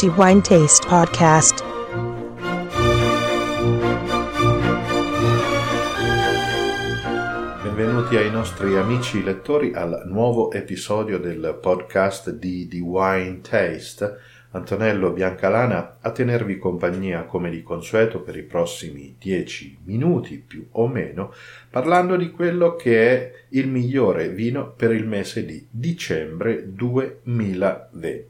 The Wine Taste Podcast. Benvenuti ai nostri amici lettori al nuovo episodio del podcast di The Wine Taste. Antonello Biancalana a tenervi compagnia come di consueto per i prossimi dieci minuti più o meno, parlando di quello che è il migliore vino per il mese di dicembre 2020.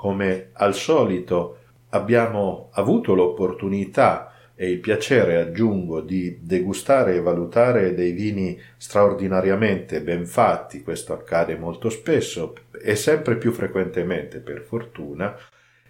Come al solito abbiamo avuto l'opportunità e il piacere, aggiungo, di degustare e valutare dei vini straordinariamente ben fatti, questo accade molto spesso e sempre più frequentemente per fortuna,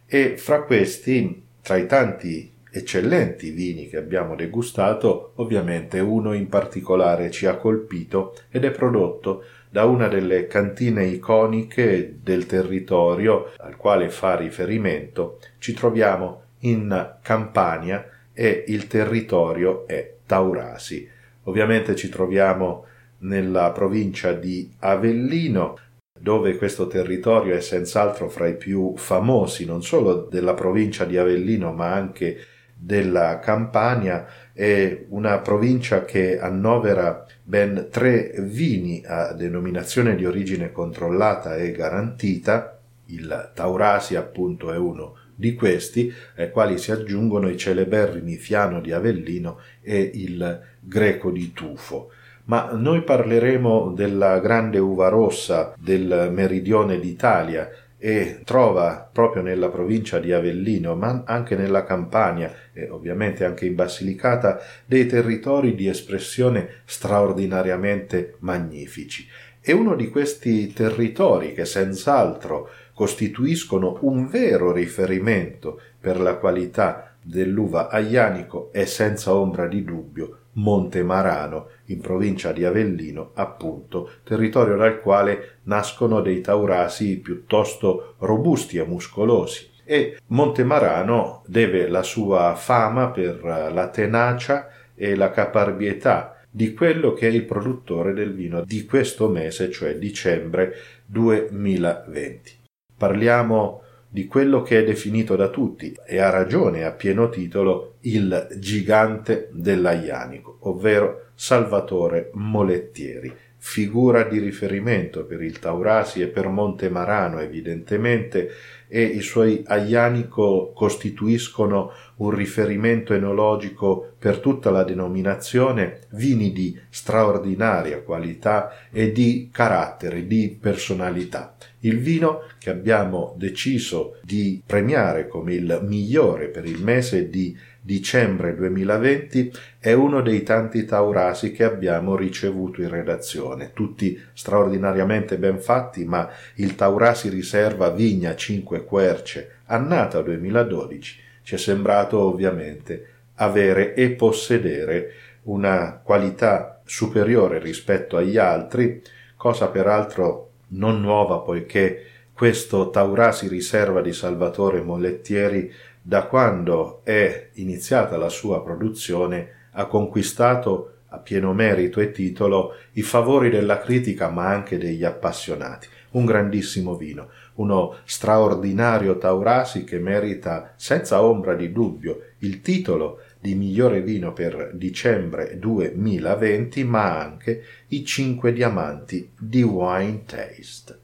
e fra questi, tra i tanti eccellenti vini che abbiamo degustato, ovviamente uno in particolare ci ha colpito ed è prodotto da una delle cantine iconiche del territorio al quale fa riferimento, ci troviamo in Campania e il territorio è Taurasi. Ovviamente ci troviamo nella provincia di Avellino, dove questo territorio è senz'altro fra i più famosi non solo della provincia di Avellino ma anche della Campania, è una provincia che annovera ben tre vini a denominazione di origine controllata e garantita, il Taurasi appunto è uno di questi, ai quali si aggiungono i celeberrimi Fiano di Avellino e il Greco di Tufo. Ma noi parleremo della grande uva rossa del meridione d'Italia e trova proprio nella provincia di Avellino, ma anche nella Campania e ovviamente anche in Basilicata, dei territori di espressione straordinariamente magnifici. E uno di questi territori che senz'altro costituiscono un vero riferimento per la qualità dell'uva aglianico è senza ombra di dubbio Monte Marano, in provincia di Avellino, appunto, territorio dal quale nascono dei taurasi piuttosto robusti e muscolosi. E Monte Marano deve la sua fama per la tenacia e la caparbietà di quello che è il produttore del vino di questo mese, cioè dicembre 2020. Parliamo di quello che è definito da tutti, e ha ragione a pieno titolo, il gigante dell'Aianico, ovvero Salvatore Molettieri, figura di riferimento per il Taurasi e per Montemarano evidentemente, e i suoi Aianico costituiscono un riferimento enologico per tutta la denominazione, vini di straordinaria qualità e di carattere, di personalità. Il vino che abbiamo deciso di premiare come il migliore per il mese di dicembre 2020 è uno dei tanti taurasi che abbiamo ricevuto in redazione, tutti straordinariamente ben fatti, ma il Taurasi riserva Vigna 5 Querce, annata 2012, ci è sembrato ovviamente avere e possedere una qualità superiore rispetto agli altri, cosa peraltro non nuova poiché questo Taurasi riserva di Salvatore Mollettieri da quando è iniziata la sua produzione ha conquistato a pieno merito e titolo i favori della critica ma anche degli appassionati. Un grandissimo vino, uno straordinario Taurasi che merita senza ombra di dubbio il titolo di migliore vino per dicembre 2020, ma anche i cinque diamanti di Wine Taste.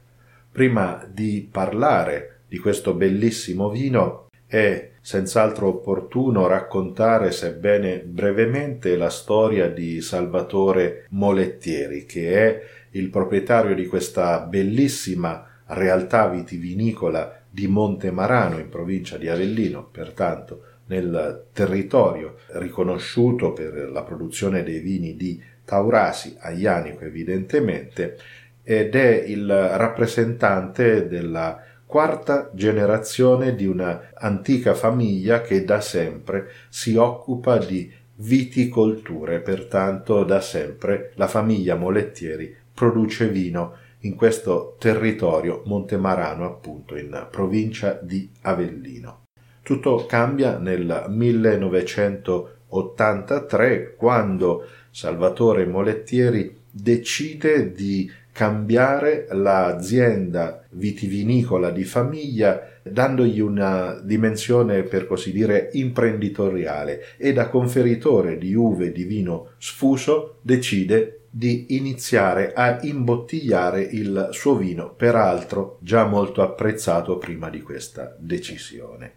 Prima di parlare di questo bellissimo vino, è senz'altro opportuno raccontare, sebbene brevemente, la storia di Salvatore Molettieri, che è il proprietario di questa bellissima realtà vitivinicola di Montemarano in provincia di Avellino, pertanto nel territorio riconosciuto per la produzione dei vini di Taurasi, Aglianico evidentemente, ed è il rappresentante della quarta generazione di una antica famiglia che da sempre si occupa di viticolture, pertanto da sempre la famiglia Molettieri produce vino in questo territorio montemarano, appunto in provincia di Avellino. Tutto cambia nel 1983 quando Salvatore Molettieri decide di cambiare l'azienda vitivinicola di famiglia dandogli una dimensione per così dire imprenditoriale e da conferitore di uve di vino sfuso decide di iniziare a imbottigliare il suo vino, peraltro già molto apprezzato prima di questa decisione.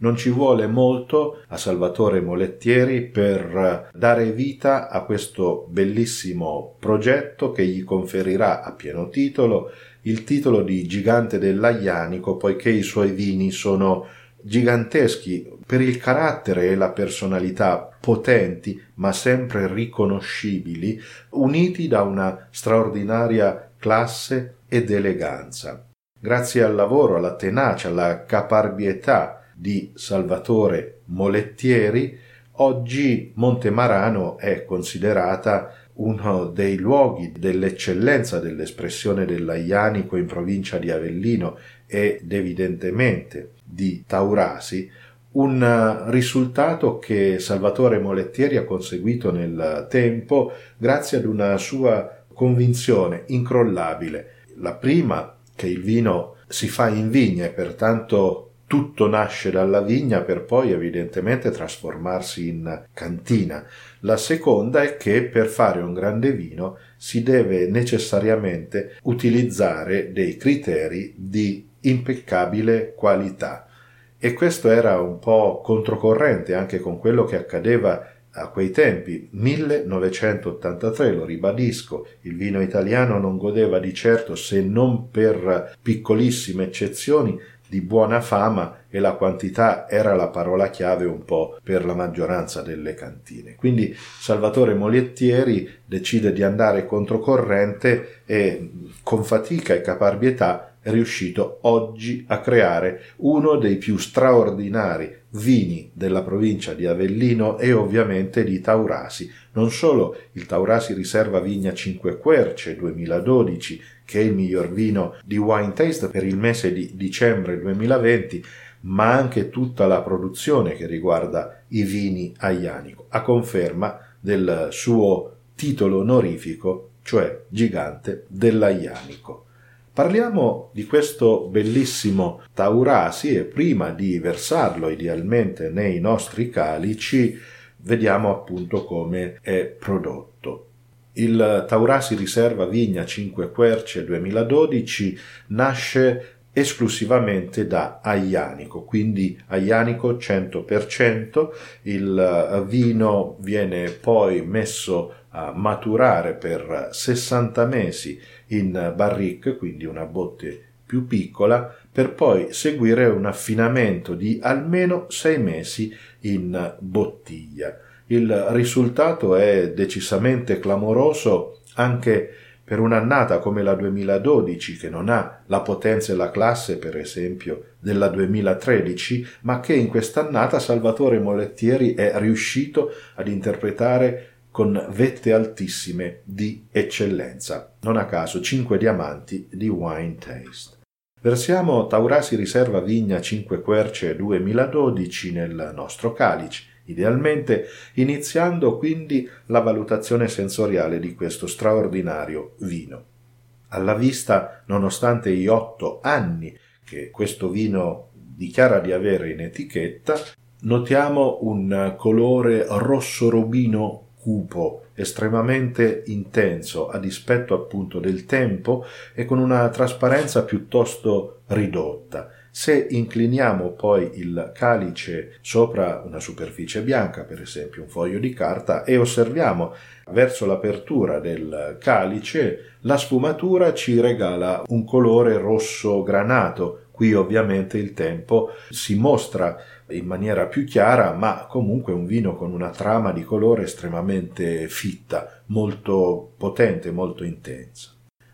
Non ci vuole molto a Salvatore Molettieri per dare vita a questo bellissimo progetto che gli conferirà a pieno titolo il titolo di gigante dell'Aianico poiché i suoi vini sono giganteschi per il carattere e la personalità potenti ma sempre riconoscibili, uniti da una straordinaria classe ed eleganza. Grazie al lavoro, alla tenacia, alla caparbietà di Salvatore Molettieri, oggi Montemarano è considerata uno dei luoghi dell'eccellenza dell'espressione dell'Aianico in provincia di Avellino ed evidentemente di Taurasi, un risultato che Salvatore Molettieri ha conseguito nel tempo grazie ad una sua convinzione incrollabile. La prima che il vino si fa in vigna e pertanto tutto nasce dalla vigna per poi evidentemente trasformarsi in cantina. La seconda è che per fare un grande vino si deve necessariamente utilizzare dei criteri di impeccabile qualità. E questo era un po' controcorrente anche con quello che accadeva a quei tempi, 1983, lo ribadisco, il vino italiano non godeva di certo, se non per piccolissime eccezioni, di buona fama e la quantità era la parola chiave un po' per la maggioranza delle cantine. Quindi Salvatore Moliettieri decide di andare controcorrente e con fatica e caparbietà è riuscito oggi a creare uno dei più straordinari vini della provincia di Avellino e ovviamente di Taurasi. Non solo il Taurasi Riserva Vigna 5 Querce 2012, che è il miglior vino di Wine Taste per il mese di dicembre 2020, ma anche tutta la produzione che riguarda i vini aianico, a conferma del suo titolo onorifico, cioè gigante dell'aianico. Parliamo di questo bellissimo Taurasi e prima di versarlo idealmente nei nostri calici vediamo appunto come è prodotto. Il Taurasi Riserva Vigna 5 Querce 2012 nasce esclusivamente da Aianico, quindi Aianico 100%, il vino viene poi messo a maturare per 60 mesi in barrique, quindi una botte più piccola, per poi seguire un affinamento di almeno sei mesi in bottiglia. Il risultato è decisamente clamoroso anche per un'annata come la 2012 che non ha la potenza e la classe per esempio della 2013 ma che in quest'annata Salvatore Molettieri è riuscito ad interpretare con vette altissime di eccellenza. Non a caso 5 diamanti di Wine Taste. Versiamo Taurasi Riserva Vigna 5 Querce 2012 nel nostro calice, idealmente iniziando quindi la valutazione sensoriale di questo straordinario vino. Alla vista, nonostante gli otto anni che questo vino dichiara di avere in etichetta, notiamo un colore rosso robino cupo, estremamente intenso a dispetto appunto del tempo e con una trasparenza piuttosto ridotta. Se incliniamo poi il calice sopra una superficie bianca, per esempio un foglio di carta, e osserviamo verso l'apertura del calice, la sfumatura ci regala un colore rosso granato. Qui ovviamente il tempo si mostra in maniera più chiara, ma comunque un vino con una trama di colore estremamente fitta, molto potente, molto intensa.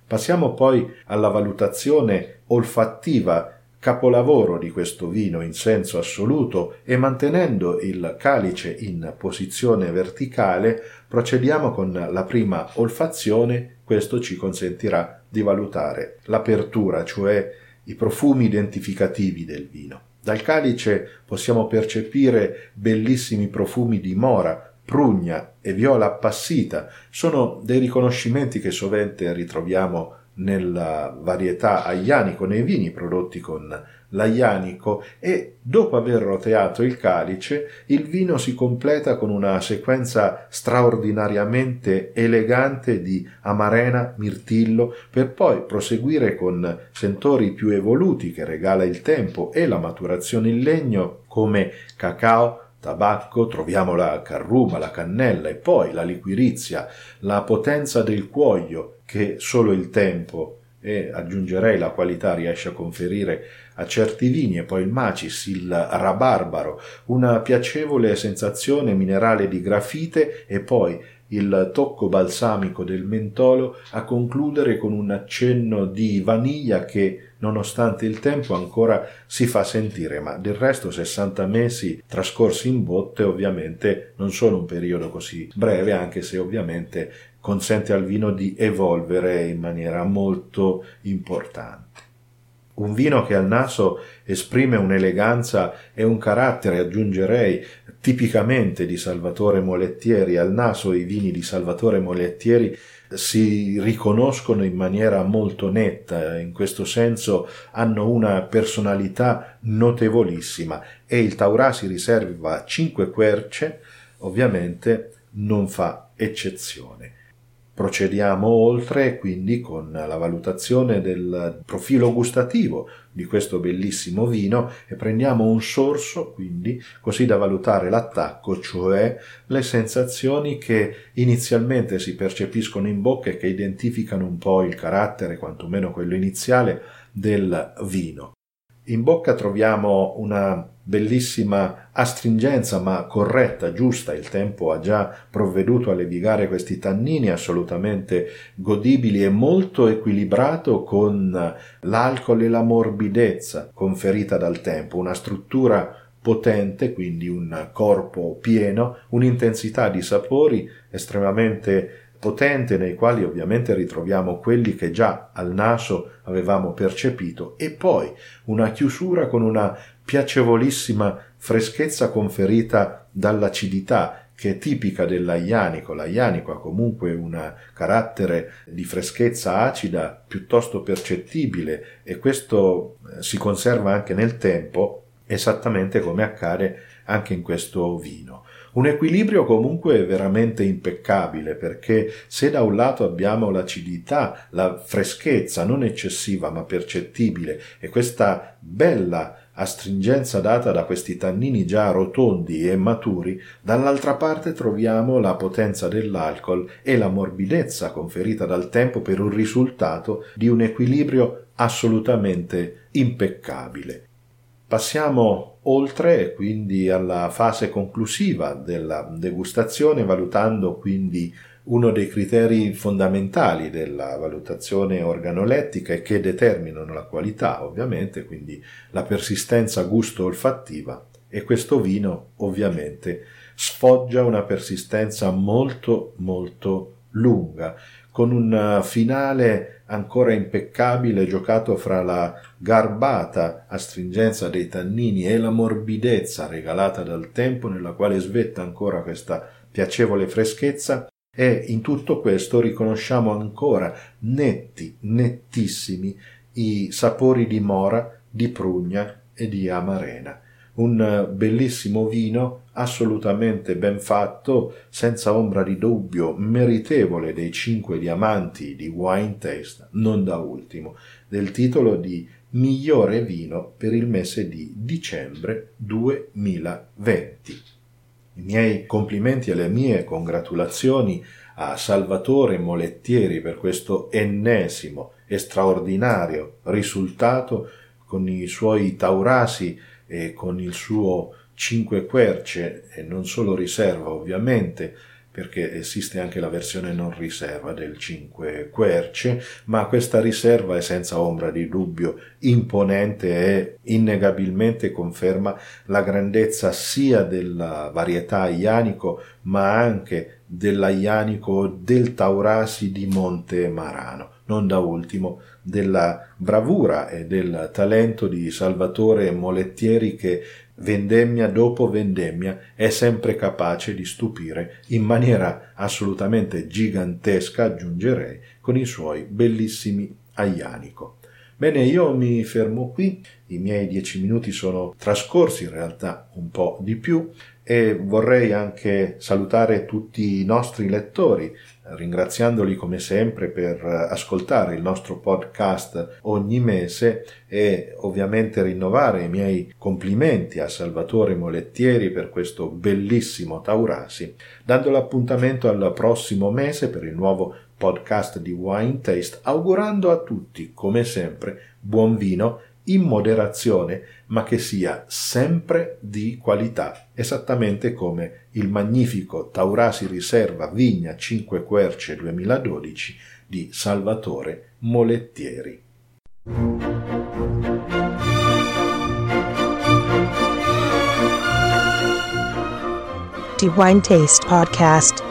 Passiamo poi alla valutazione olfattiva capolavoro di questo vino in senso assoluto e mantenendo il calice in posizione verticale procediamo con la prima olfazione questo ci consentirà di valutare l'apertura cioè i profumi identificativi del vino dal calice possiamo percepire bellissimi profumi di mora, prugna e viola appassita. Sono dei riconoscimenti che sovente ritroviamo nella varietà aianico, nei vini prodotti con l'aianico e dopo aver roteato il calice il vino si completa con una sequenza straordinariamente elegante di amarena, mirtillo per poi proseguire con sentori più evoluti che regala il tempo e la maturazione in legno come cacao, tabacco, troviamo la carruba, la cannella e poi la liquirizia, la potenza del cuoio che solo il tempo e aggiungerei la qualità riesce a conferire a certi vini e poi il macis, il rabarbaro, una piacevole sensazione minerale di grafite e poi il tocco balsamico del mentolo a concludere con un accenno di vaniglia che nonostante il tempo ancora si fa sentire, ma del resto 60 mesi trascorsi in botte ovviamente non sono un periodo così breve, anche se ovviamente consente al vino di evolvere in maniera molto importante. Un vino che al naso esprime un'eleganza e un carattere, aggiungerei, tipicamente di Salvatore Molettieri. Al naso i vini di Salvatore Molettieri si riconoscono in maniera molto netta, in questo senso hanno una personalità notevolissima e il Taurà si riserva cinque querce, ovviamente non fa eccezione. Procediamo oltre quindi con la valutazione del profilo gustativo di questo bellissimo vino e prendiamo un sorso quindi così da valutare l'attacco, cioè le sensazioni che inizialmente si percepiscono in bocca e che identificano un po' il carattere, quantomeno quello iniziale, del vino. In bocca troviamo una bellissima astringenza ma corretta, giusta, il tempo ha già provveduto a levigare questi tannini assolutamente godibili e molto equilibrato con l'alcol e la morbidezza conferita dal tempo, una struttura potente, quindi un corpo pieno, un'intensità di sapori estremamente potente nei quali ovviamente ritroviamo quelli che già al naso avevamo percepito e poi una chiusura con una piacevolissima freschezza conferita dall'acidità che è tipica dell'aianico. L'aianico ha comunque un carattere di freschezza acida piuttosto percettibile e questo eh, si conserva anche nel tempo esattamente come accade anche in questo vino. Un equilibrio comunque veramente impeccabile perché se da un lato abbiamo l'acidità, la freschezza non eccessiva ma percettibile e questa bella astringenza data da questi tannini già rotondi e maturi, dall'altra parte troviamo la potenza dell'alcol e la morbidezza conferita dal tempo per un risultato di un equilibrio assolutamente impeccabile. Passiamo oltre quindi alla fase conclusiva della degustazione, valutando quindi uno dei criteri fondamentali della valutazione organolettica e che determinano la qualità, ovviamente, quindi la persistenza gusto-olfattiva. E questo vino ovviamente sfoggia una persistenza molto molto lunga con un finale ancora impeccabile giocato fra la garbata astringenza dei tannini e la morbidezza regalata dal tempo nella quale svetta ancora questa piacevole freschezza e in tutto questo riconosciamo ancora netti, nettissimi i sapori di mora, di prugna e di amarena. Un bellissimo vino assolutamente ben fatto, senza ombra di dubbio, meritevole dei cinque diamanti di Wine Taste, non da ultimo, del titolo di migliore vino per il mese di dicembre 2020. I miei complimenti e le mie congratulazioni a Salvatore Molettieri per questo ennesimo e straordinario risultato con i suoi taurasi e con il suo cinque querce e non solo riserva ovviamente perché esiste anche la versione non riserva del 5 querce, ma questa riserva è senza ombra di dubbio imponente e innegabilmente conferma la grandezza sia della varietà ianico, ma anche dell'aianico del Taurasi di Monte Marano non da ultimo della bravura e del talento di Salvatore Molettieri che vendemmia dopo vendemmia è sempre capace di stupire in maniera assolutamente gigantesca, aggiungerei, con i suoi bellissimi Aianico. Bene, io mi fermo qui, i miei dieci minuti sono trascorsi, in realtà un po' di più, e vorrei anche salutare tutti i nostri lettori, ringraziandoli come sempre per ascoltare il nostro podcast ogni mese e ovviamente rinnovare i miei complimenti a Salvatore Molettieri per questo bellissimo Taurasi, dando l'appuntamento al prossimo mese per il nuovo podcast di Wine Taste, augurando a tutti, come sempre, buon vino in moderazione, ma che sia sempre di qualità, esattamente come il magnifico Taurasi Riserva Vigna 5 Querce 2012 di Salvatore Molettieri. The Wine Taste Podcast